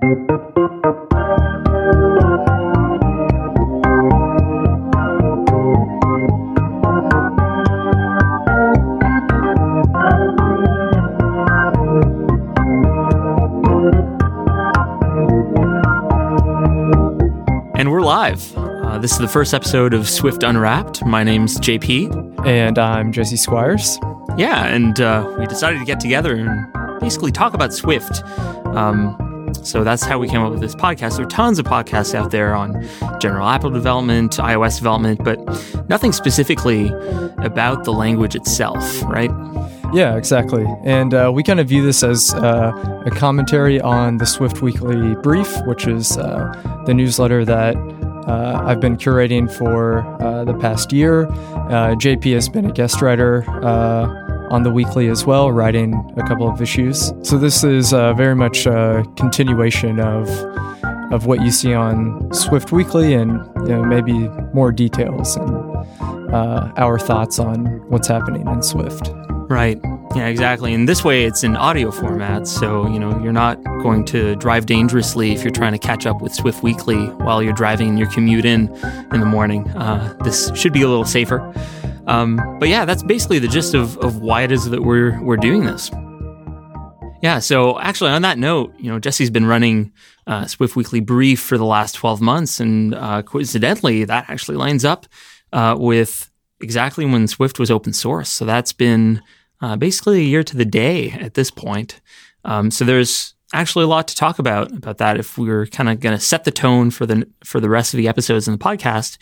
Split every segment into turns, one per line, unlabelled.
And we're live. Uh, this is the first episode of Swift Unwrapped. My name's JP.
And I'm Jesse Squires.
Yeah, and uh, we decided to get together and basically talk about Swift. Um, so that's how we came up with this podcast. There are tons of podcasts out there on general Apple development, iOS development, but nothing specifically about the language itself, right?
Yeah, exactly. And uh, we kind of view this as uh, a commentary on the Swift Weekly Brief, which is uh, the newsletter that uh, I've been curating for uh, the past year. Uh, JP has been a guest writer on the weekly as well, writing a couple of issues. So this is very much a continuation of of what you see on Swift Weekly, and you know, maybe more details and our thoughts on what's happening in Swift.
Right. Yeah, exactly. And this way it's in audio format. So, you know, you're not going to drive dangerously if you're trying to catch up with Swift Weekly while you're driving your commute in in the morning. Uh, this should be a little safer. Um, but yeah, that's basically the gist of, of why it is that we're, we're doing this. Yeah, so actually, on that note, you know, Jesse's been running uh, Swift Weekly Brief for the last 12 months. And uh, coincidentally, that actually lines up uh, with exactly when Swift was open source. So that's been uh, basically a year to the day at this point. Um, so there's actually a lot to talk about about that. If we are kind of going to set the tone for the for the rest of the episodes in the podcast,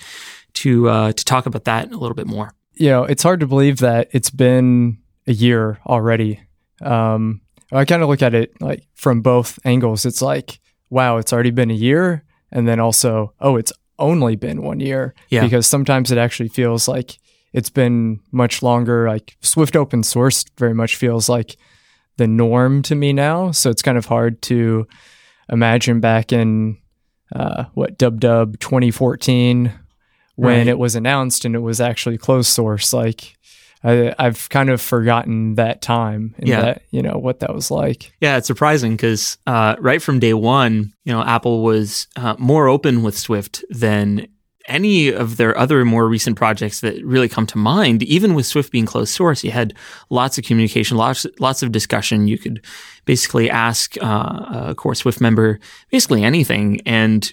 to uh, to talk about that a little bit more.
You know, it's hard to believe that it's been a year already. Um, I kind of look at it like from both angles. It's like, wow, it's already been a year, and then also, oh, it's only been one year.
Yeah.
Because sometimes it actually feels like it's been much longer. Like Swift open source very much feels like the norm to me now. So it's kind of hard to imagine back in uh, what Dub Dub 2014 when
Right.
it was announced and it was actually closed source. Like I, I've kind of forgotten that time and
Yeah.
that you know what that was like.
Yeah, it's surprising because uh, right from day one, you know, Apple was uh, more open with Swift than any of their other more recent projects that really come to mind. Even with Swift being closed source, you had lots of communication, lots lots of discussion. You could basically ask uh, a core Swift member basically anything, and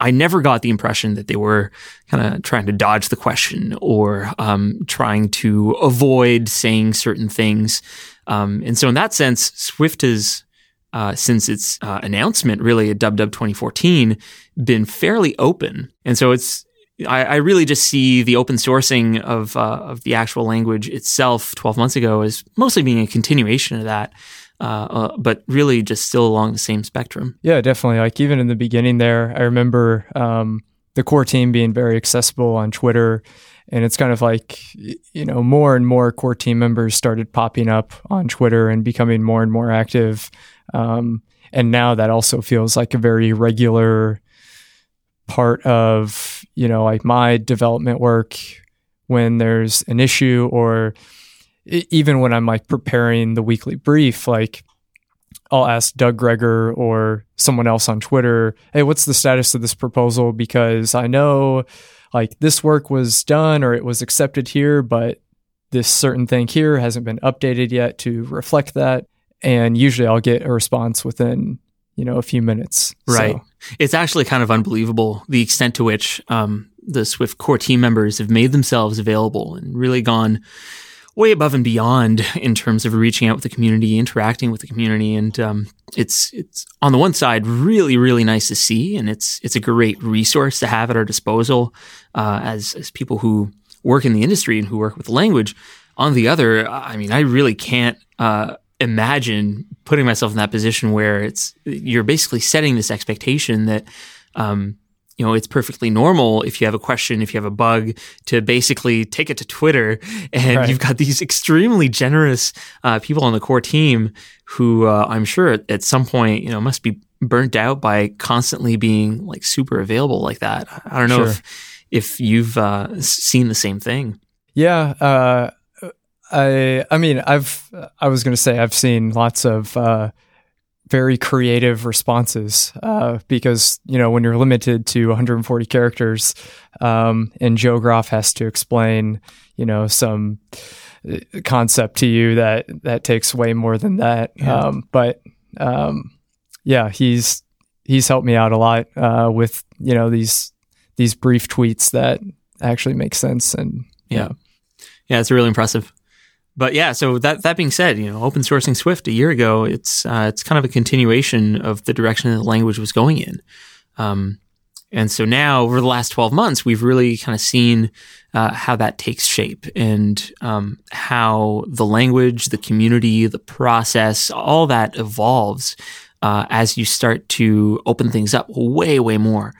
I never got the impression that they were kind of trying to dodge the question or um, trying to avoid saying certain things. Um, and so, in that sense, Swift has, uh, since its uh, announcement, really at DubDub 2014, been fairly open. And so, it's I, I really just see the open sourcing of uh, of the actual language itself 12 months ago as mostly being a continuation of that. Uh, uh, but really just still along the same spectrum.
Yeah, definitely. Like even in the beginning there, I remember um, the core team being very accessible on Twitter. And it's kind of like, you know, more and more core team members started popping up on Twitter and becoming more and more active. Um, and now that also feels like a very regular part of, you know, like my development work when there's an issue or even when I'm like preparing the weekly brief, like I'll ask Doug Gregor or someone else on Twitter, hey, what's the status of this proposal? Because I know like this work was done or it was accepted here, but this certain thing here hasn't been updated yet to reflect that. And usually I'll get a response within, you know, a few minutes. So,
Right. It's actually kind of unbelievable the extent to which um, the Swift core team members have made themselves available and really gone way above and beyond in terms of reaching out with the community, interacting with the community, and um, it's it's on the one side really really nice to see, and it's it's a great resource to have at our disposal uh, as as people who work in the industry and who work with language. On the other, I mean, I really can't uh, imagine putting myself in that position where it's you're basically setting this expectation that um, you know it's perfectly normal if you have a question, if you have a bug, to basically take it to Twitter, and
Right.
you've got these extremely generous uh, people on the core team who uh, I'm sure at, at some point you know must be burnt out by constantly being like super available like that. I don't know
Sure.
if if you've uh, seen the same thing.
Yeah, uh, I I mean I've I was going to say I've seen lots of uh, very creative responses uh, because you know when you're limited to 140 characters um, and Joe Groff has to explain you know some uh, concept to you that that takes way more than that. Yeah. um, but um, yeah he's he's helped me out a lot uh, with you know these these brief tweets that actually make sense and
yeah. yeah, yeah it's really impressive but yeah, so that that being said, you know, open sourcing Swift a year ago, it's uh, it's kind of a continuation of the direction that the language was going in. Um, and so now, over the last 12 months, we've really kind of seen uh, how that takes shape and um, how the language, the community, the process, all that evolves uh, as you start to open things up way, way more.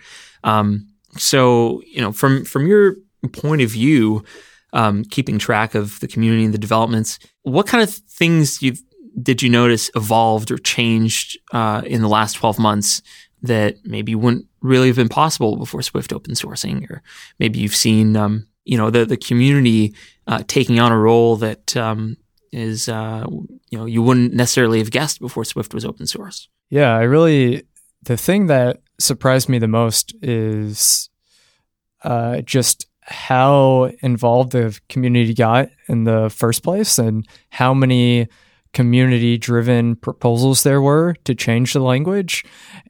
Um, so, you know, from from your point of view, um, keeping track of the community and the developments. What kind of things you did you notice evolved or changed uh, in the last 12 months that maybe wouldn't really have been possible before Swift open sourcing, or maybe you've seen um, you know the the community uh, taking on a role that um, is uh, you know you wouldn't necessarily have guessed before Swift was open source.
Yeah, I really the thing that surprised me the most is uh, just how involved the community got in the first place and how many community driven proposals there were to change the language.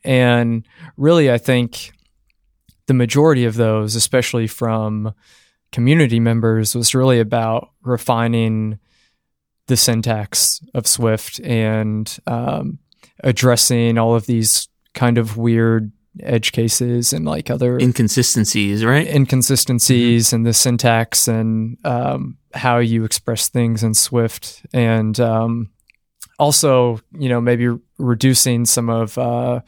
And really, I think the majority of those, especially from community members, was really about refining the syntax of Swift and um, addressing all of these kind of weird edge cases and like other
inconsistencies, right?
Inconsistencies mm-hmm. and the syntax and um, how you express things in Swift, and um, also, you know, maybe reducing some of uh,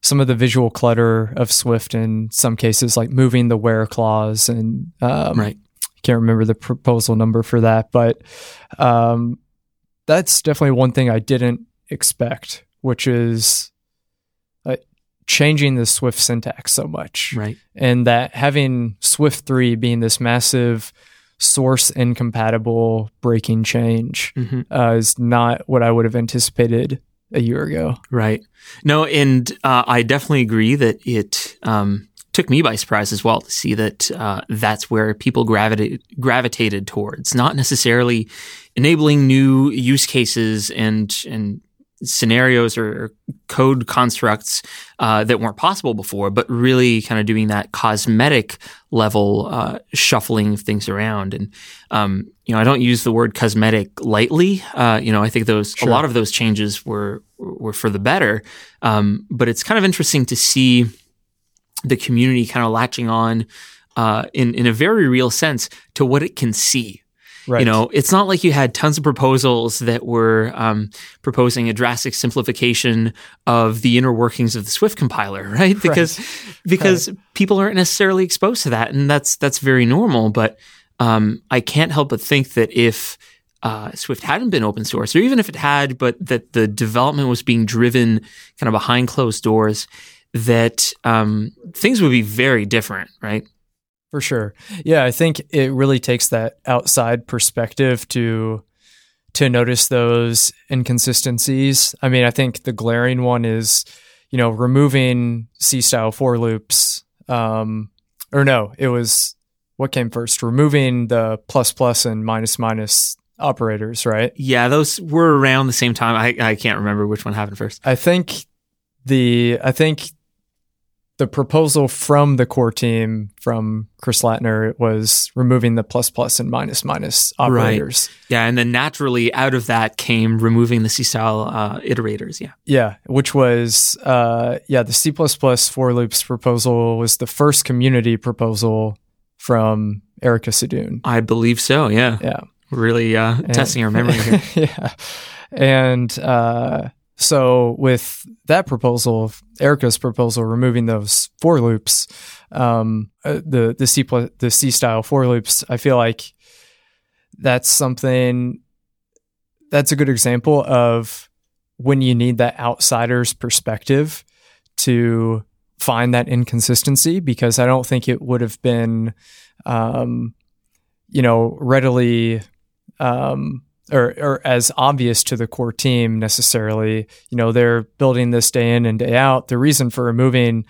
some of the visual clutter of Swift in some cases, like moving the where clause and um,
right.
Can't remember the proposal number for that, but um, that's definitely one thing I didn't expect, which is changing the Swift syntax so much.
Right.
And that having Swift 3 being this massive source incompatible breaking change mm-hmm. uh, is not what I would have anticipated a year ago.
Right. No, and uh, I definitely agree that it um, took me by surprise as well to see that uh, that's where people gravitated gravitated towards, not necessarily enabling new use cases and and scenarios or code constructs uh, that weren't possible before, but really kind of doing that cosmetic level uh, shuffling of things around. And um, you know, I don't use the word cosmetic lightly. Uh, you know, I think those sure. a lot of those changes were were for the better. Um, but it's kind of interesting to see the community kind of latching on uh, in in a very real sense to what it can see Right. You know, it's not like you had tons of proposals that were um, proposing a drastic simplification of the inner workings of the Swift compiler, right? Because right. because right. people aren't necessarily exposed to that, and that's that's very normal. But um, I can't help but think that if uh, Swift hadn't been open source, or even if it had, but that the development was being driven kind of behind closed doors, that um, things would be very different, right?
For sure. Yeah, I think it really takes that outside perspective to to notice those inconsistencies. I mean, I think the glaring one is, you know, removing C style for loops. Um, or no, it was what came first? Removing the plus plus and minus minus operators, right?
Yeah, those were around the same time. I, I can't remember which one happened first.
I think the I think the proposal from the core team from Chris Lattner was removing the plus plus and minus minus operators.
Right. Yeah, and then naturally out of that came removing the C style uh, iterators. Yeah.
Yeah, which was uh, yeah the C plus plus for loops proposal was the first community proposal from Erica Sadun.
I believe so. Yeah.
Yeah.
Really uh, and, testing our memory here.
yeah, and uh, so with that proposal, Erica's proposal, removing those for loops, um, uh, the the C plus, the C style for loops, I feel like that's something that's a good example of when you need that outsider's perspective to find that inconsistency because I don't think it would have been, um, you know, readily um, or, or as obvious to the core team necessarily. You know, they're building this day in and day out. The reason for removing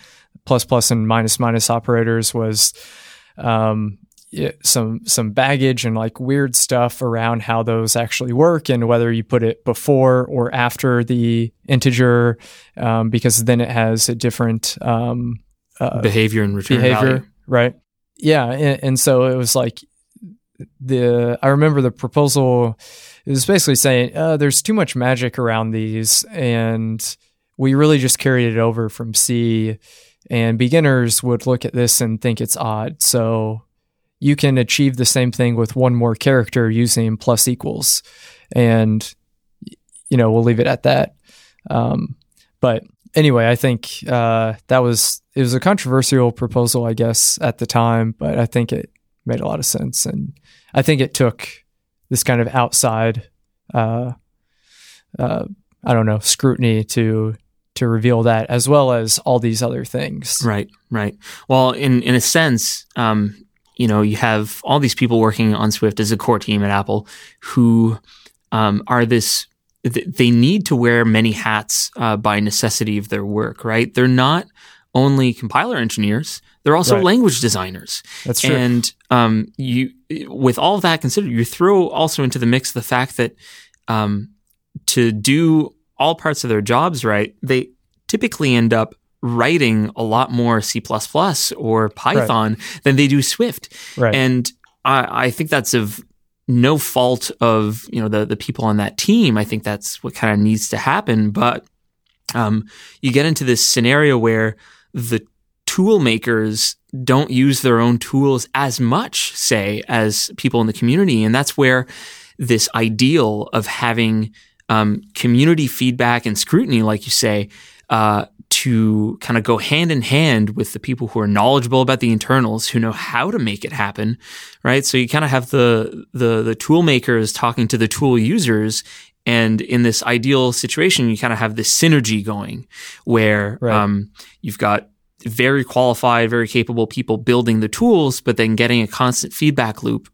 plus plus and minus minus operators was um, some some baggage and like weird stuff around how those actually work and whether you put it before or after the integer um, because then it has a different um,
uh, behavior and return
behavior,
value.
right? Yeah, and, and so it was like the I remember the proposal was basically saying uh, there's too much magic around these and we really just carried it over from C and beginners would look at this and think it's odd. So you can achieve the same thing with one more character using plus equals. And, you know, we'll leave it at that. Um, but anyway, I think uh, that was, it was a controversial proposal, I guess, at the time, but I think it made a lot of sense. And I think it took this kind of outside, uh, uh, I don't know, scrutiny to to reveal that as well as all these other things.
Right, right. Well, in in a sense, um, you know, you have all these people working on Swift as a core team at Apple who um, are this. They need to wear many hats uh, by necessity of their work. Right? They're not only compiler engineers; they're also right. language designers.
That's true.
And um, you, with all of that considered, you throw also into the mix the fact that um, to do all parts of their jobs right, they typically end up writing a lot more C or Python right. than they do Swift.
Right.
And I, I think that's of no fault of you know the the people on that team. I think that's what kind of needs to happen. But um, you get into this scenario where the tool makers don't use their own tools as much, say, as people in the community, and that's where this ideal of having um, community feedback and scrutiny, like you say, uh, to kind of go hand in hand with the people who are knowledgeable about the internals, who know how to make it happen, right? So you kind of have the the the tool makers talking to the tool users, and in this ideal situation, you kind of have this synergy going, where right. um, you've got very qualified, very capable people building the tools, but then getting a constant feedback loop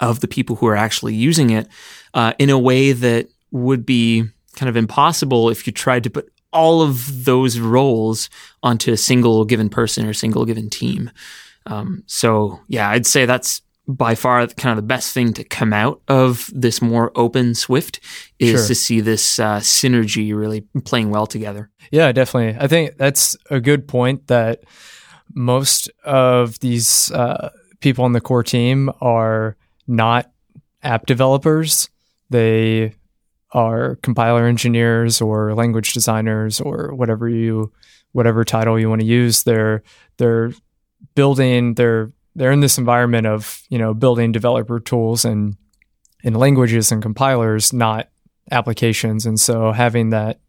of the people who are actually using it uh, in a way that would be kind of impossible if you tried to put all of those roles onto a single given person or single given team. Um, so yeah, I'd say that's by far kind of the best thing to come out of this more open Swift is sure. to see this uh, synergy really playing well together.
Yeah, definitely. I think that's a good point that most of these uh, people on the core team are not app developers. They are compiler engineers or language designers or whatever you whatever title you want to use they're they're building they're they're in this environment of you know building developer tools and in languages and compilers not applications. And so having that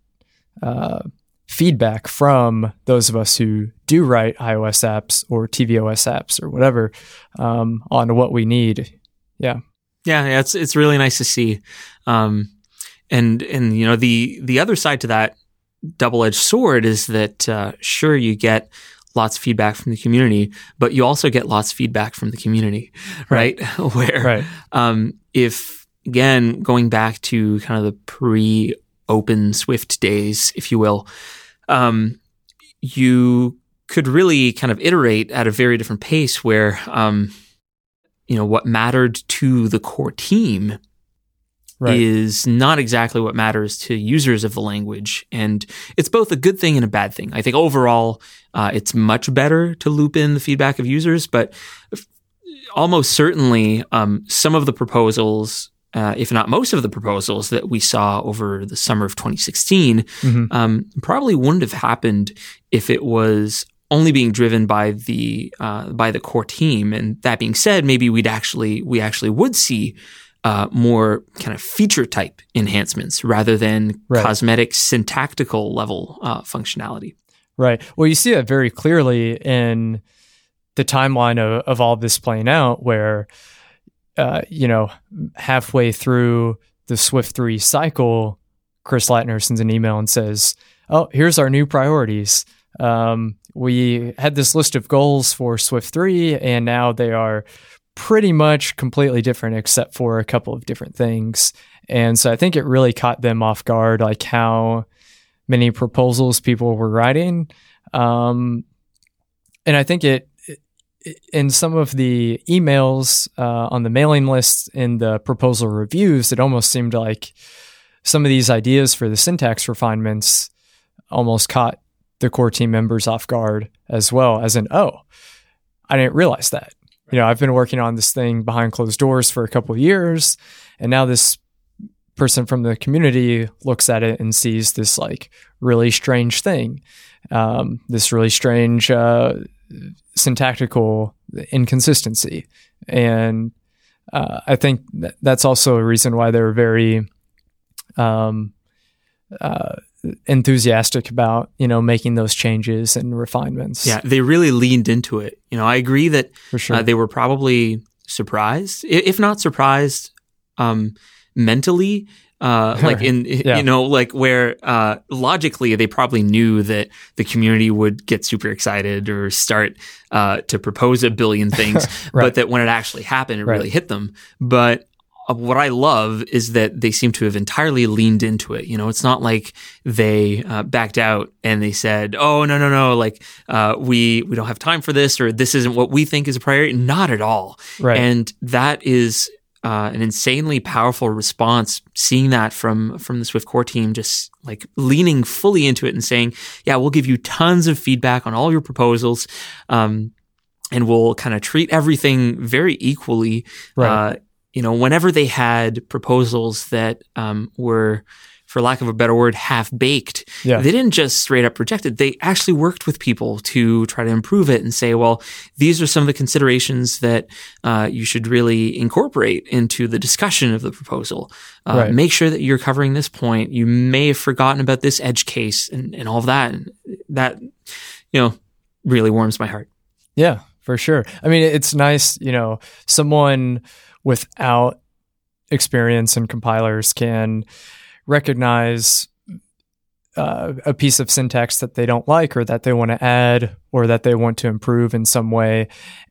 uh, feedback from those of us who do write ios apps or tvOS apps or whatever um, on what we need. Yeah.
Yeah, yeah it's it's really nice to see. Um, and and you know the the other side to that double edged sword is that uh, sure you get lots of feedback from the community, but you also get lots of feedback from the community, right? right. Where
right.
Um, if again going back to kind of the pre open Swift days, if you will, um, you could really kind of iterate at a very different pace where um, you know what mattered to the core team right. is not exactly what matters to users of the language. And it's both a good thing and a bad thing. I think overall, uh, it's much better to loop in the feedback of users, but almost certainly um, some of the proposals uh, if not most of the proposals that we saw over the summer of 2016, mm-hmm. um, probably wouldn't have happened if it was only being driven by the uh, by the core team. And that being said, maybe we'd actually we actually would see uh, more kind of feature type enhancements rather than right. cosmetic syntactical level uh, functionality.
Right. Well, you see that very clearly in the timeline of, of all this playing out, where, uh, you know, halfway through the Swift 3 cycle, Chris Lattner sends an email and says, Oh, here's our new priorities. Um, we had this list of goals for Swift 3, and now they are pretty much completely different except for a couple of different things. And so I think it really caught them off guard, like how many proposals people were writing. Um, and I think it, in some of the emails uh, on the mailing list in the proposal reviews, it almost seemed like some of these ideas for the syntax refinements almost caught the core team members off guard as well as an oh i didn't realize that you know i've been working on this thing behind closed doors for a couple of years and now this person from the community looks at it and sees this like really strange thing um, this really strange uh, syntactical inconsistency. And uh, I think that's also a reason why they're very um, uh, enthusiastic about you know making those changes and refinements.
Yeah, they really leaned into it. You know, I agree that
sure
uh, they were probably surprised, if not surprised, um, mentally uh, like in yeah. you know like where uh, logically they probably knew that the community would get super excited or start uh, to propose a billion things right. but that when it actually happened it right. really hit them but what I love is that they seem to have entirely leaned into it. You know, it's not like they uh, backed out and they said, "Oh no, no, no! Like uh, we we don't have time for this, or this isn't what we think is a priority." Not at all.
Right.
And that is uh, an insanely powerful response. Seeing that from from the Swift core team, just like leaning fully into it and saying, "Yeah, we'll give you tons of feedback on all your proposals, um, and we'll kind of treat everything very equally."
Right.
Uh, you know, whenever they had proposals that um, were for lack of a better word, half baked.
Yeah.
They didn't just straight up reject it. They actually worked with people to try to improve it and say, well, these are some of the considerations that uh, you should really incorporate into the discussion of the proposal. Uh,
right.
Make sure that you're covering this point. You may have forgotten about this edge case and, and all of that. And that, you know, really warms my heart.
Yeah, for sure. I mean, it's nice, you know, someone without experience in compilers can recognize uh, a piece of syntax that they don't like or that they want to add or that they want to improve in some way.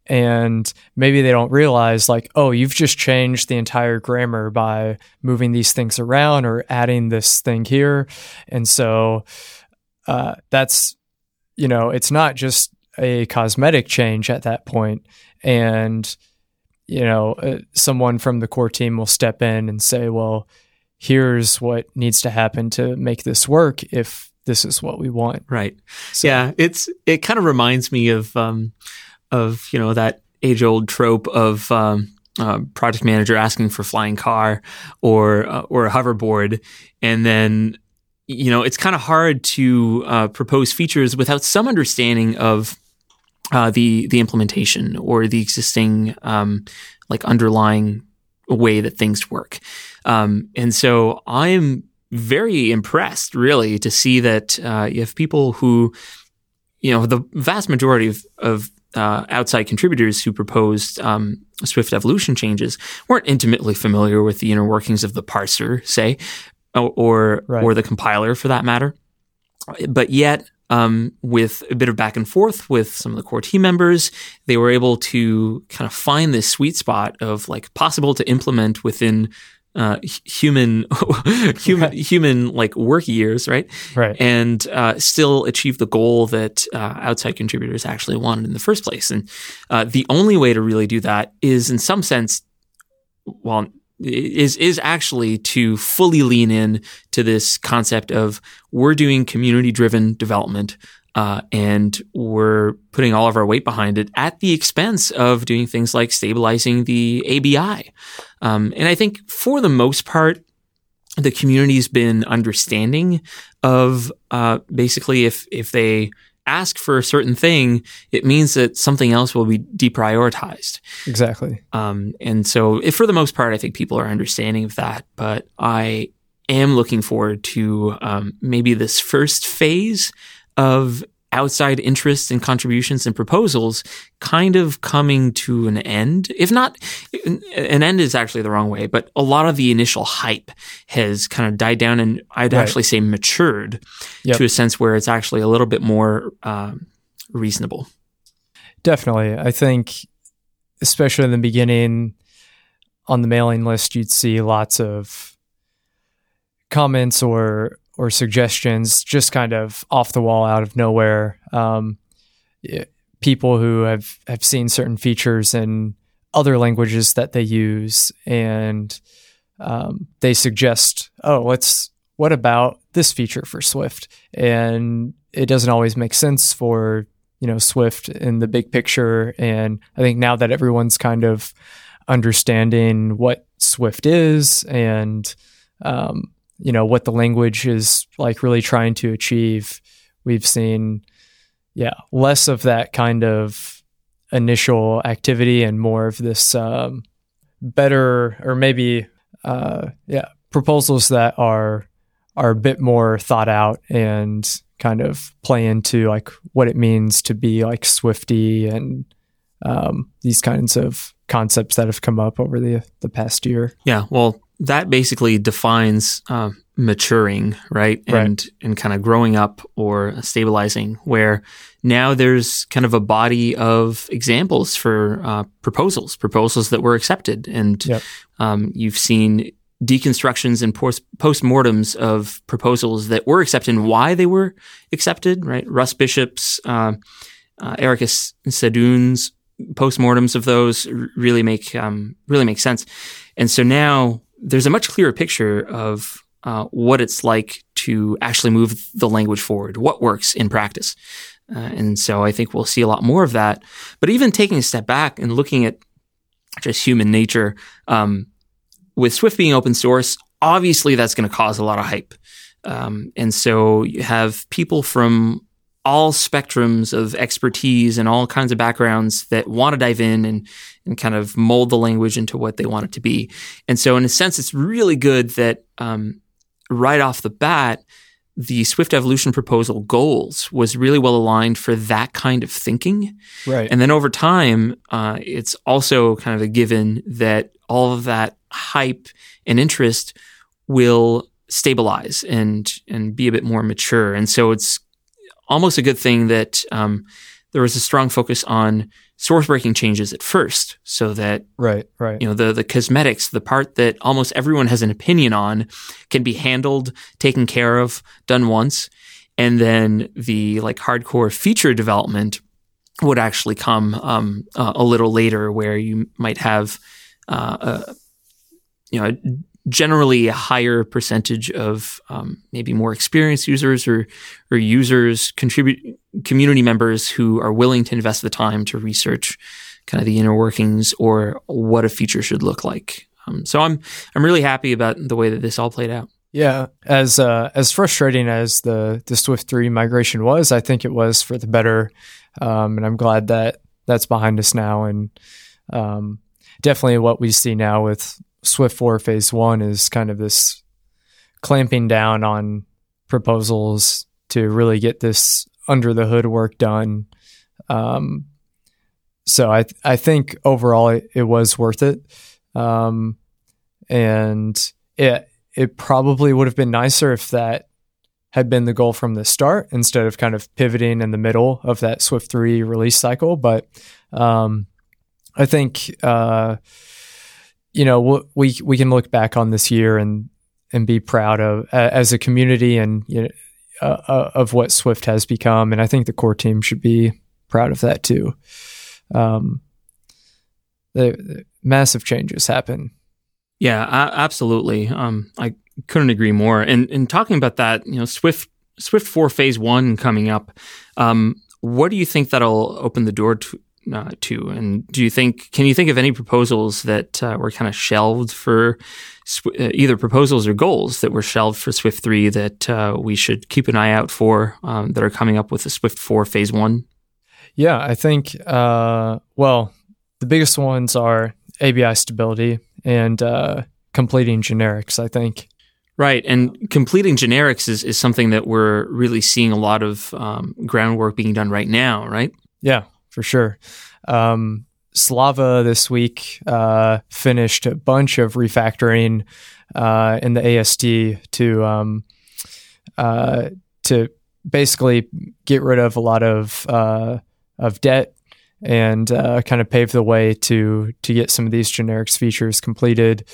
And maybe they don't realize, like, oh, you've just changed the entire grammar by moving these things around or adding this thing here. And so uh, that's, you know, it's not just a cosmetic change at that point. And, you know, uh, someone from the core team will step in and say, well, here's what needs to happen to make this work if this is what we want.
Right. So, yeah, it's it kind of reminds me of um, of you know that age old trope of um, uh, project manager asking for flying car or uh, or a hoverboard, and then you know it's kind of hard to uh, propose features without some understanding of uh, the the implementation or the existing um, like underlying way that things work. Um, and so I'm very impressed, really, to see that uh, you have people who, you know, the vast majority of, of uh, outside contributors who proposed um, Swift evolution changes weren't intimately familiar with the inner workings of the parser, say, or
right.
or the compiler for that matter. But yet, um, with a bit of back and forth with some of the core team members, they were able to kind of find this sweet spot of like possible to implement within uh, human, human, human like work years, right?
Right.
And uh, still achieve the goal that uh, outside contributors actually wanted in the first place. And uh, the only way to really do that is, in some sense, well, is is actually to fully lean in to this concept of we're doing community driven development uh, and we're putting all of our weight behind it at the expense of doing things like stabilizing the ABI. Um, and I think for the most part, the community's been understanding of uh, basically if if they ask for a certain thing, it means that something else will be deprioritized.
Exactly.
Um, and so, if for the most part, I think people are understanding of that. But I am looking forward to um, maybe this first phase of outside interests and contributions and proposals kind of coming to an end. If not, an end is actually the wrong way, but a lot of the initial hype has kind of died down and I'd right. actually say matured yep. to a sense where it's actually a little bit more um, reasonable.
Definitely. I think especially in the beginning on the mailing list, you'd see lots of comments or or suggestions just kind of off the wall out of nowhere. Um, people who have, have seen certain features in other languages that they use and um, they suggest, oh, let's, what about this feature for Swift? And it doesn't always make sense for, you know, Swift in the big picture. And I think now that everyone's kind of understanding what Swift is and, um, you know what the language is like really trying to achieve. We've seen yeah less of that kind of initial activity and more of this um, better or maybe uh, yeah proposals that are are a bit more thought out and kind of play into like what it means to be like swifty and um, these kinds of concepts that have come up over the the past year.
Yeah well that basically defines uh, maturing, right?
right?
And and kind of growing up or stabilizing. Where now there's kind of a body of examples for uh, proposals, proposals that were accepted, and
yep.
um, you've seen deconstructions and post postmortems of proposals that were accepted and why they were accepted. Right? Russ Bishop's, uh, uh, Erica Sadun's postmortems of those really make um, really make sense. And so now there's a much clearer picture of uh, what it's like to actually move the language forward, what works in practice. Uh, and so I think we'll see a lot more of that. But even taking a step back and looking at just human nature, um, with Swift being open source, obviously that's going to cause a lot of hype. Um, and so you have people from all spectrums of expertise and all kinds of backgrounds that want to dive in and, and kind of mold the language into what they want it to be. And so, in a sense, it's really good that um, right off the bat, the Swift Evolution proposal goals was really well aligned for that kind of thinking.
Right.
And then over time, uh, it's also kind of a given that all of that hype and interest will stabilize and and be a bit more mature. And so it's almost a good thing that um, there was a strong focus on source breaking changes at first, so that
right, right,
you know the the cosmetics, the part that almost everyone has an opinion on, can be handled, taken care of, done once, and then the like hardcore feature development would actually come um, uh, a little later, where you might have uh, a, you know generally a higher percentage of um, maybe more experienced users or or users contribute community members who are willing to invest the time to research kind of the inner workings or what a feature should look like. Um, so I'm I'm really happy about the way that this all played out.
Yeah, as uh, as frustrating as the the Swift three migration was, I think it was for the better, um, and I'm glad that that's behind us now. And um, definitely, what we see now with Swift 4 phase one is kind of this clamping down on proposals to really get this under the hood work done. Um, so I I think overall it, it was worth it, um, and it it probably would have been nicer if that had been the goal from the start instead of kind of pivoting in the middle of that Swift three release cycle. But um, I think. Uh, you know, we we can look back on this year and and be proud of as a community and you know, uh, uh, of what Swift has become, and I think the core team should be proud of that too. Um, the, the massive changes happen.
Yeah, absolutely. Um, I couldn't agree more. And and talking about that, you know, Swift Swift four phase one coming up. Um, what do you think that'll open the door to, uh, to? And do you think can you think of any proposals that uh, were kind of shelved for sw- uh, either proposals or goals that were shelved for Swift three that uh, we should keep an eye out for um, that are coming up with the Swift four phase one?
Yeah, I think uh, well the biggest ones are ABI stability and uh, completing generics. I think.
Right. And completing generics is, is something that we're really seeing a lot of um, groundwork being done right now, right?
Yeah, for sure. Um, Slava this week uh, finished a bunch of refactoring uh, in the AST to um, uh, to basically get rid of a lot of uh, of debt and uh, kind of pave the way to to get some of these generics features completed.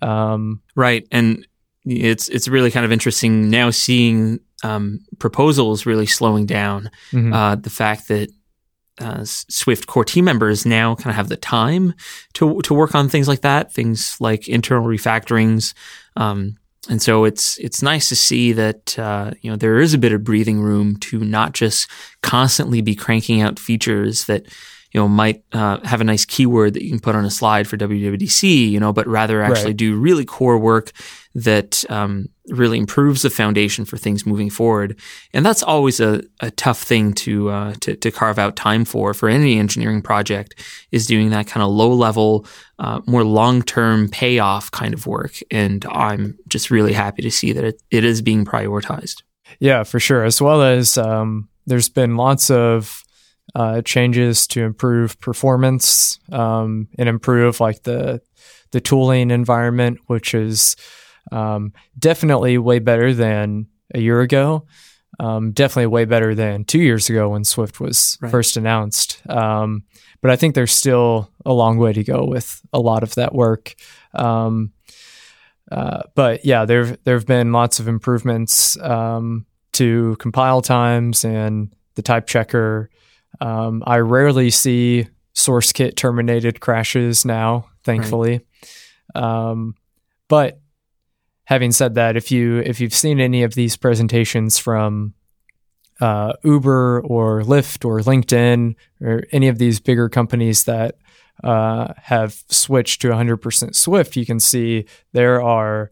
Um, right, and it's it's really kind of interesting now seeing um, proposals really slowing down. Mm-hmm. Uh, the fact that uh, Swift core team members now kind of have the time to to work on things like that, things like internal refactorings. Um, and so it's it's nice to see that uh, you know there is a bit of breathing room to not just constantly be cranking out features that you know might uh, have a nice keyword that you can put on a slide for WWDC, you know, but rather actually right. do really core work that um, really improves the foundation for things moving forward. And that's always a, a tough thing to, uh, to, to carve out time for for any engineering project is doing that kind of low level, uh, more long term payoff kind of work. And I'm just really happy to see that it, it is being prioritized.
Yeah, for sure. As well as um, there's been lots of uh, changes to improve performance um, and improve like the the tooling environment, which is um, definitely way better than a year ago. Um, definitely way better than two years ago when Swift was right. first announced. Um, but I think there's still a long way to go with a lot of that work. Um, uh, but yeah, there there have been lots of improvements um, to compile times and the type checker. Um, I rarely see SourceKit terminated crashes now, thankfully. Right. Um, but having said that, if you if you've seen any of these presentations from uh, Uber or Lyft or LinkedIn or any of these bigger companies that uh, have switched to 100% Swift, you can see there are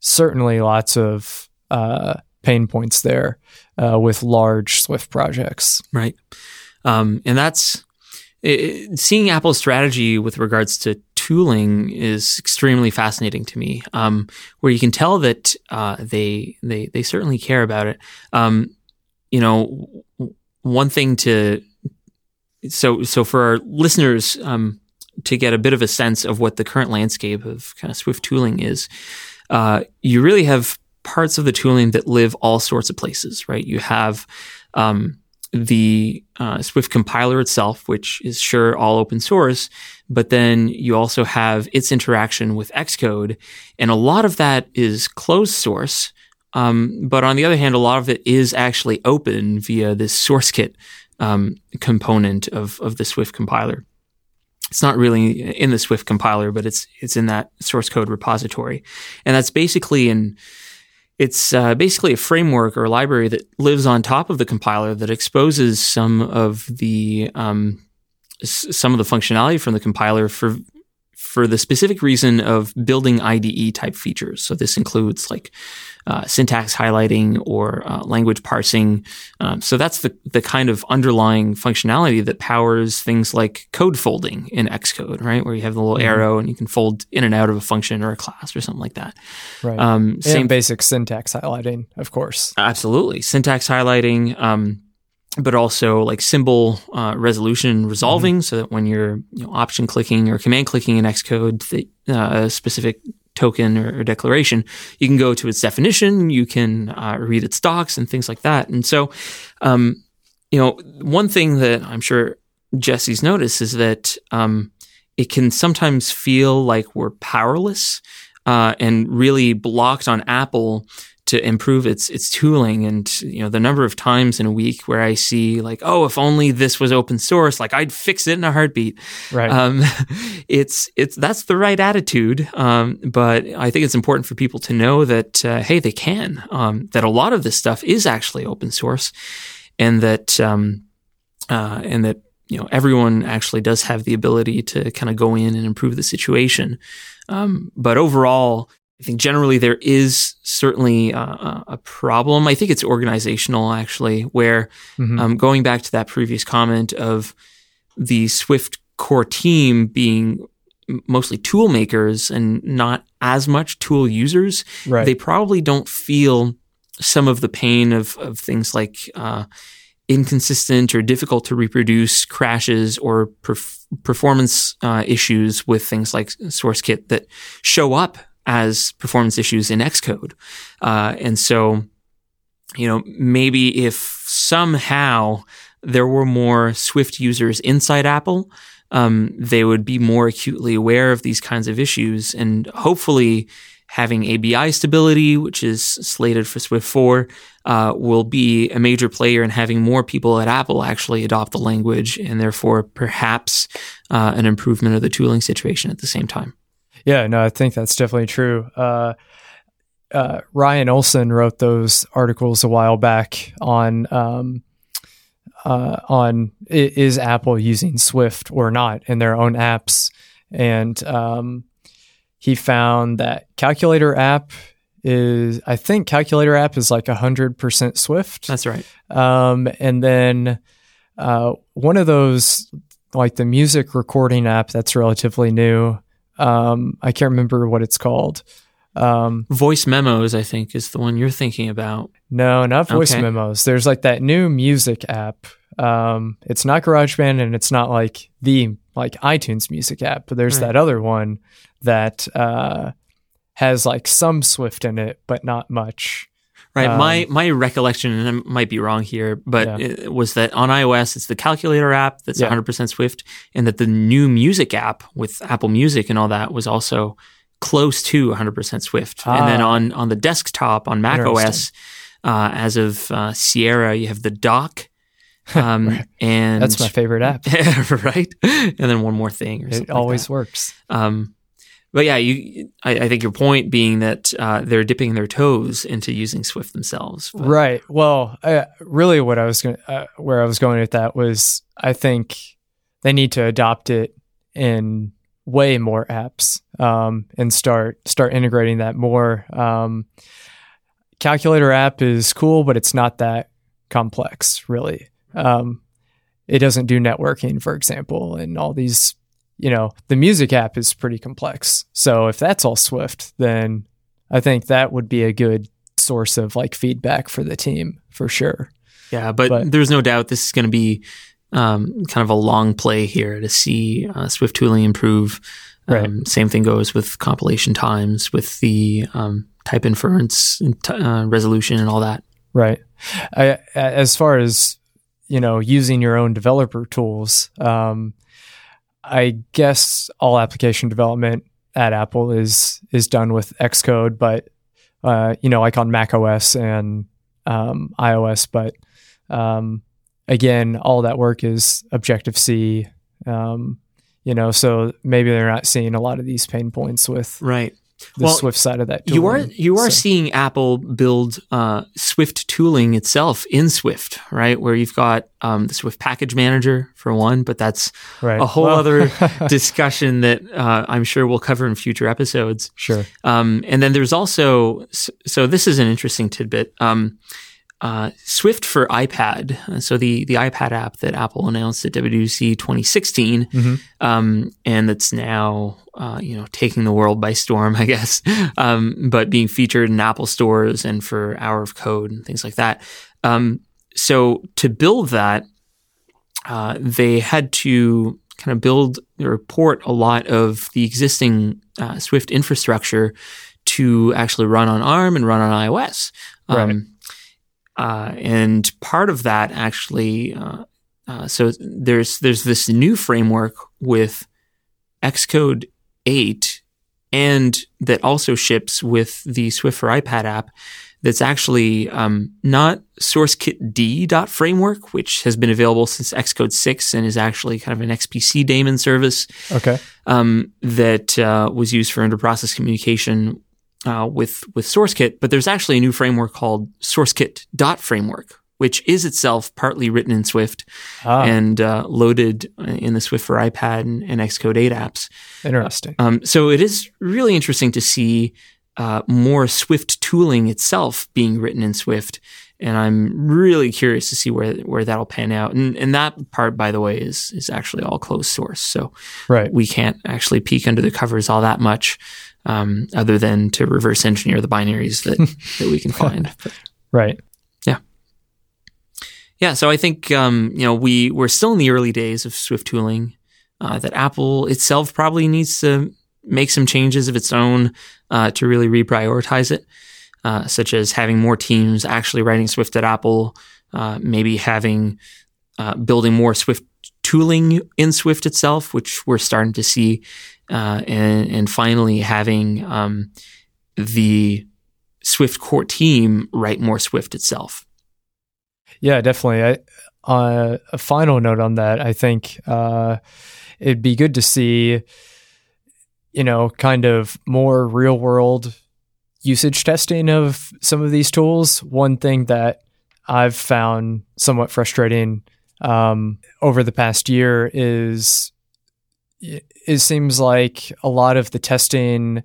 certainly lots of uh, pain points there uh, with large Swift projects.
Right. Um, and that's it, seeing Apple's strategy with regards to tooling is extremely fascinating to me, um, where you can tell that uh, they they they certainly care about it. Um, you know, one thing to so so for our listeners um, to get a bit of a sense of what the current landscape of kind of Swift tooling is, uh, you really have parts of the tooling that live all sorts of places, right? You have um, the uh, Swift compiler itself, which is sure all open source, but then you also have its interaction with Xcode, and a lot of that is closed source. Um, but on the other hand, a lot of it is actually open via this SourceKit um, component of of the Swift compiler. It's not really in the Swift compiler, but it's it's in that source code repository, and that's basically in it's uh, basically a framework or a library that lives on top of the compiler that exposes some of the um, s- some of the functionality from the compiler for for the specific reason of building IDE type features. So this includes like uh, syntax highlighting or uh, language parsing. Um, so that's the, the kind of underlying functionality that powers things like code folding in Xcode, right? Where you have the little mm-hmm. arrow and you can fold in and out of a function or a class or something like that.
Right. Um, same and basic syntax highlighting, of course.
Absolutely. Syntax highlighting. Um, but also like symbol uh, resolution resolving mm-hmm. so that when you're you know, option clicking or command clicking in Xcode, the, uh, a specific token or, or, declaration, you can go to its definition, you can uh, read its docs and things like that. And so, um, you know, one thing that I'm sure Jesse's noticed is that um, it can sometimes feel like we're powerless uh, and really blocked on Apple to improve its its tooling. And you know the number of times in a week where I see like oh if only this was open source like I'd fix it in a heartbeat.
Right. Um,
it's it's that's the right attitude. Um, but I think it's important for people to know that uh, hey they can um, that a lot of this stuff is actually open source and that um, uh, and that you know everyone actually does have the ability to kind of go in and improve the situation. Um, but overall I think generally there is certainly a, a problem. I think it's organizational actually, where mm-hmm. um, going back to that previous comment of the Swift core team being mostly tool makers and not as much tool users, right. they probably don't feel some of the pain of, of things like uh, inconsistent or difficult to reproduce crashes or perf- performance uh, issues with things like SourceKit that show up as performance issues in Xcode. Uh, and so, you know, maybe if somehow there were more Swift users inside Apple, um, they would be more acutely aware of these kinds of issues. And hopefully, having ABI stability, which is slated for Swift 4, uh, will be a major player in having more people at Apple actually adopt the language and therefore perhaps uh, an improvement of the tooling situation at the same time.
Yeah, no, I think that's definitely true. Uh, uh Ryan Olson wrote those articles a while back on um, uh, on is Apple using Swift or not in their own apps, and um, he found that Calculator app is I think Calculator app is like hundred percent Swift.
That's right.
Um, and then uh, one of those like the music recording app that's relatively new. Um, I can't remember what it's called.
Um, voice memos, I think, is the one you're thinking about.
No, not voice okay. memos. There's like that new music app. Um, it's not GarageBand and it's not like the like iTunes music app, but there's right. that other one that uh, has like some Swift in it, but not much.
Right. Um, my my recollection, and I might be wrong here, but yeah. it was that on iOS it's the calculator app that's yeah. 100% Swift, and that the new music app with Apple Music and all that was also close to 100% Swift. Ah. And then ah. on on the desktop on Mac OS, uh, as of uh, Sierra, you have the dock.
Um, right. and that's my favorite app,
right? And then one more thing,
it always
like
works.
Um, but yeah, you, I, I, think your point being that uh, they're dipping their toes into using Swift themselves.
But. Right. Well, uh, really, what I was going, uh, where I was going with that was, I think they need to adopt it in way more apps um, and start start integrating that more. Um, calculator app is cool, but it's not that complex, really. Um, it doesn't do networking, for example, and all these. You know, the music app is pretty complex. So if that's all Swift, then I think that would be a good source of like feedback for the team for sure.
Yeah, but, but there's no doubt this is going to be um, kind of a long play here to see uh, Swift tooling improve. Um, right. Same thing goes with compilation times, with the um, type inference and t- uh, resolution and all that.
Right. I, as far as you know, using your own developer tools, um, I guess all application development at Apple is is done with Xcode, but uh, you know, like on Mac OS and um, iOS, but um, again, all that work is Objective C. Um, you know, so maybe they're not seeing a lot of these pain points with
right
the well, Swift side of that.
Tooling. You are you are so. seeing Apple build uh, Swift tooling itself in Swift, right? Where you've got um, the Swift Package Manager for one, but that's right. a whole well. other discussion that uh, I'm sure we'll cover in future episodes.
Sure.
Um, and then there's also so this is an interesting tidbit. Um, uh, Swift for iPad. So the the iPad app that Apple announced at WWDC 2016, mm-hmm. um, and that's now uh, you know taking the world by storm, I guess. Um, but being featured in Apple stores and for Hour of Code and things like that. Um, so to build that, uh, they had to kind of build or port a lot of the existing uh, Swift infrastructure to actually run on ARM and run on iOS.
Right.
Uh, and part of that actually, uh, uh, so there's there's this new framework with Xcode 8 and that also ships with the Swift for iPad app that's actually um, not SourceKit D framework, which has been available since Xcode 6 and is actually kind of an XPC daemon service.
Okay.
Um, that uh, was used for interprocess communication uh, with with SourceKit, but there's actually a new framework called SourceKit dot framework, which is itself partly written in Swift ah. and uh, loaded in the Swift for iPad and, and Xcode 8 apps.
Interesting.
Um, so it is really interesting to see uh, more Swift tooling itself being written in Swift. And I'm really curious to see where where that'll pan out. And and that part, by the way, is is actually all closed source. So
right.
we can't actually peek under the covers all that much um, other than to reverse engineer the binaries that, that we can find.
right.
Yeah. Yeah. So I think, um, you know, we, we're still in the early days of Swift tooling, uh, that Apple itself probably needs to make some changes of its own, uh, to really reprioritize it, uh, such as having more teams actually writing Swift at Apple, uh, maybe having uh, building more Swift tooling in Swift itself, which we're starting to see, uh, and, and finally having um, the Swift core team write more Swift itself.
Yeah, definitely. I, uh, a final note on that, I think uh, it'd be good to see, you know, kind of more real world usage testing of some of these tools. One thing that I've found somewhat frustrating um, over the past year is it seems like a lot of the testing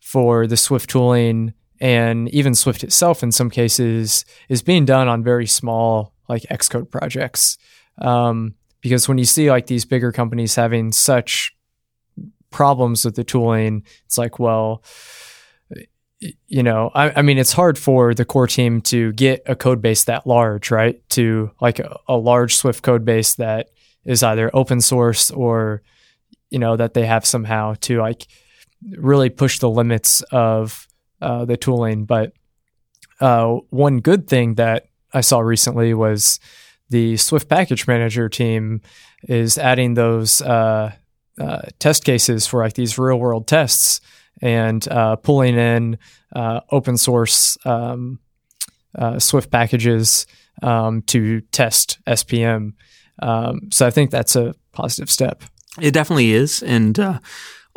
for the Swift tooling and even Swift itself in some cases is being done on very small like Xcode projects. Um, because when you see like these bigger companies having such problems with the tooling, it's like, well, you know, I, I, mean, it's hard for the core team to get a code base that large, right? To like a, a, large Swift code base that is either open source or, you know, that they have somehow to like really push the limits of uh, the tooling. But uh, one good thing that I saw recently was the Swift Package Manager team is adding those uh, uh test cases for like these real world tests and uh, pulling in uh, open source um, Swift packages um, to test SPM. Um, so I think that's a positive step.
It definitely is, and uh,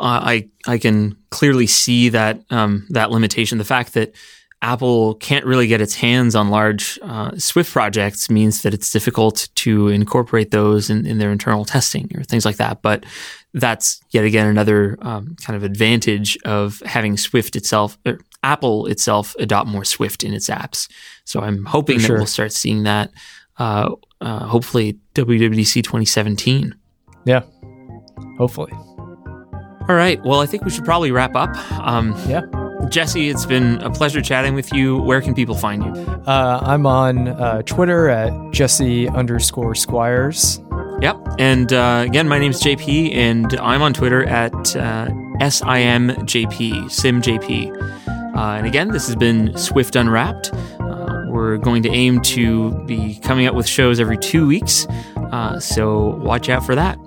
I I can clearly see that um, that limitation. The fact that Apple can't really get its hands on large uh, Swift projects means that it's difficult to incorporate those in, in, their internal testing or things like that. But that's yet again another um, kind of advantage of having Swift itself, er, Apple itself, adopt more Swift in its apps. So I'm hoping sure. that we'll start seeing that. Uh, uh, hopefully, WWDC 2017.
Yeah, hopefully.
All right. Well, I think we should probably wrap up.
Um, yeah.
Jesse, it's been a pleasure chatting with you. Where can people find you?
Uh, I'm on uh, Twitter at Jesse underscore Squires.
Yep. And uh, again, my name is JP, and I'm on Twitter at uh, SIMJP, SimJP. Uh, and again, this has been Swift Unwrapped. Uh, we're going to aim to be coming up with shows every two weeks. Uh, so watch out for that.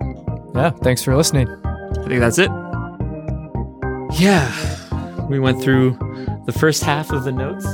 Yeah. Thanks for listening.
I think that's it. Yeah we went through the first half of the notes.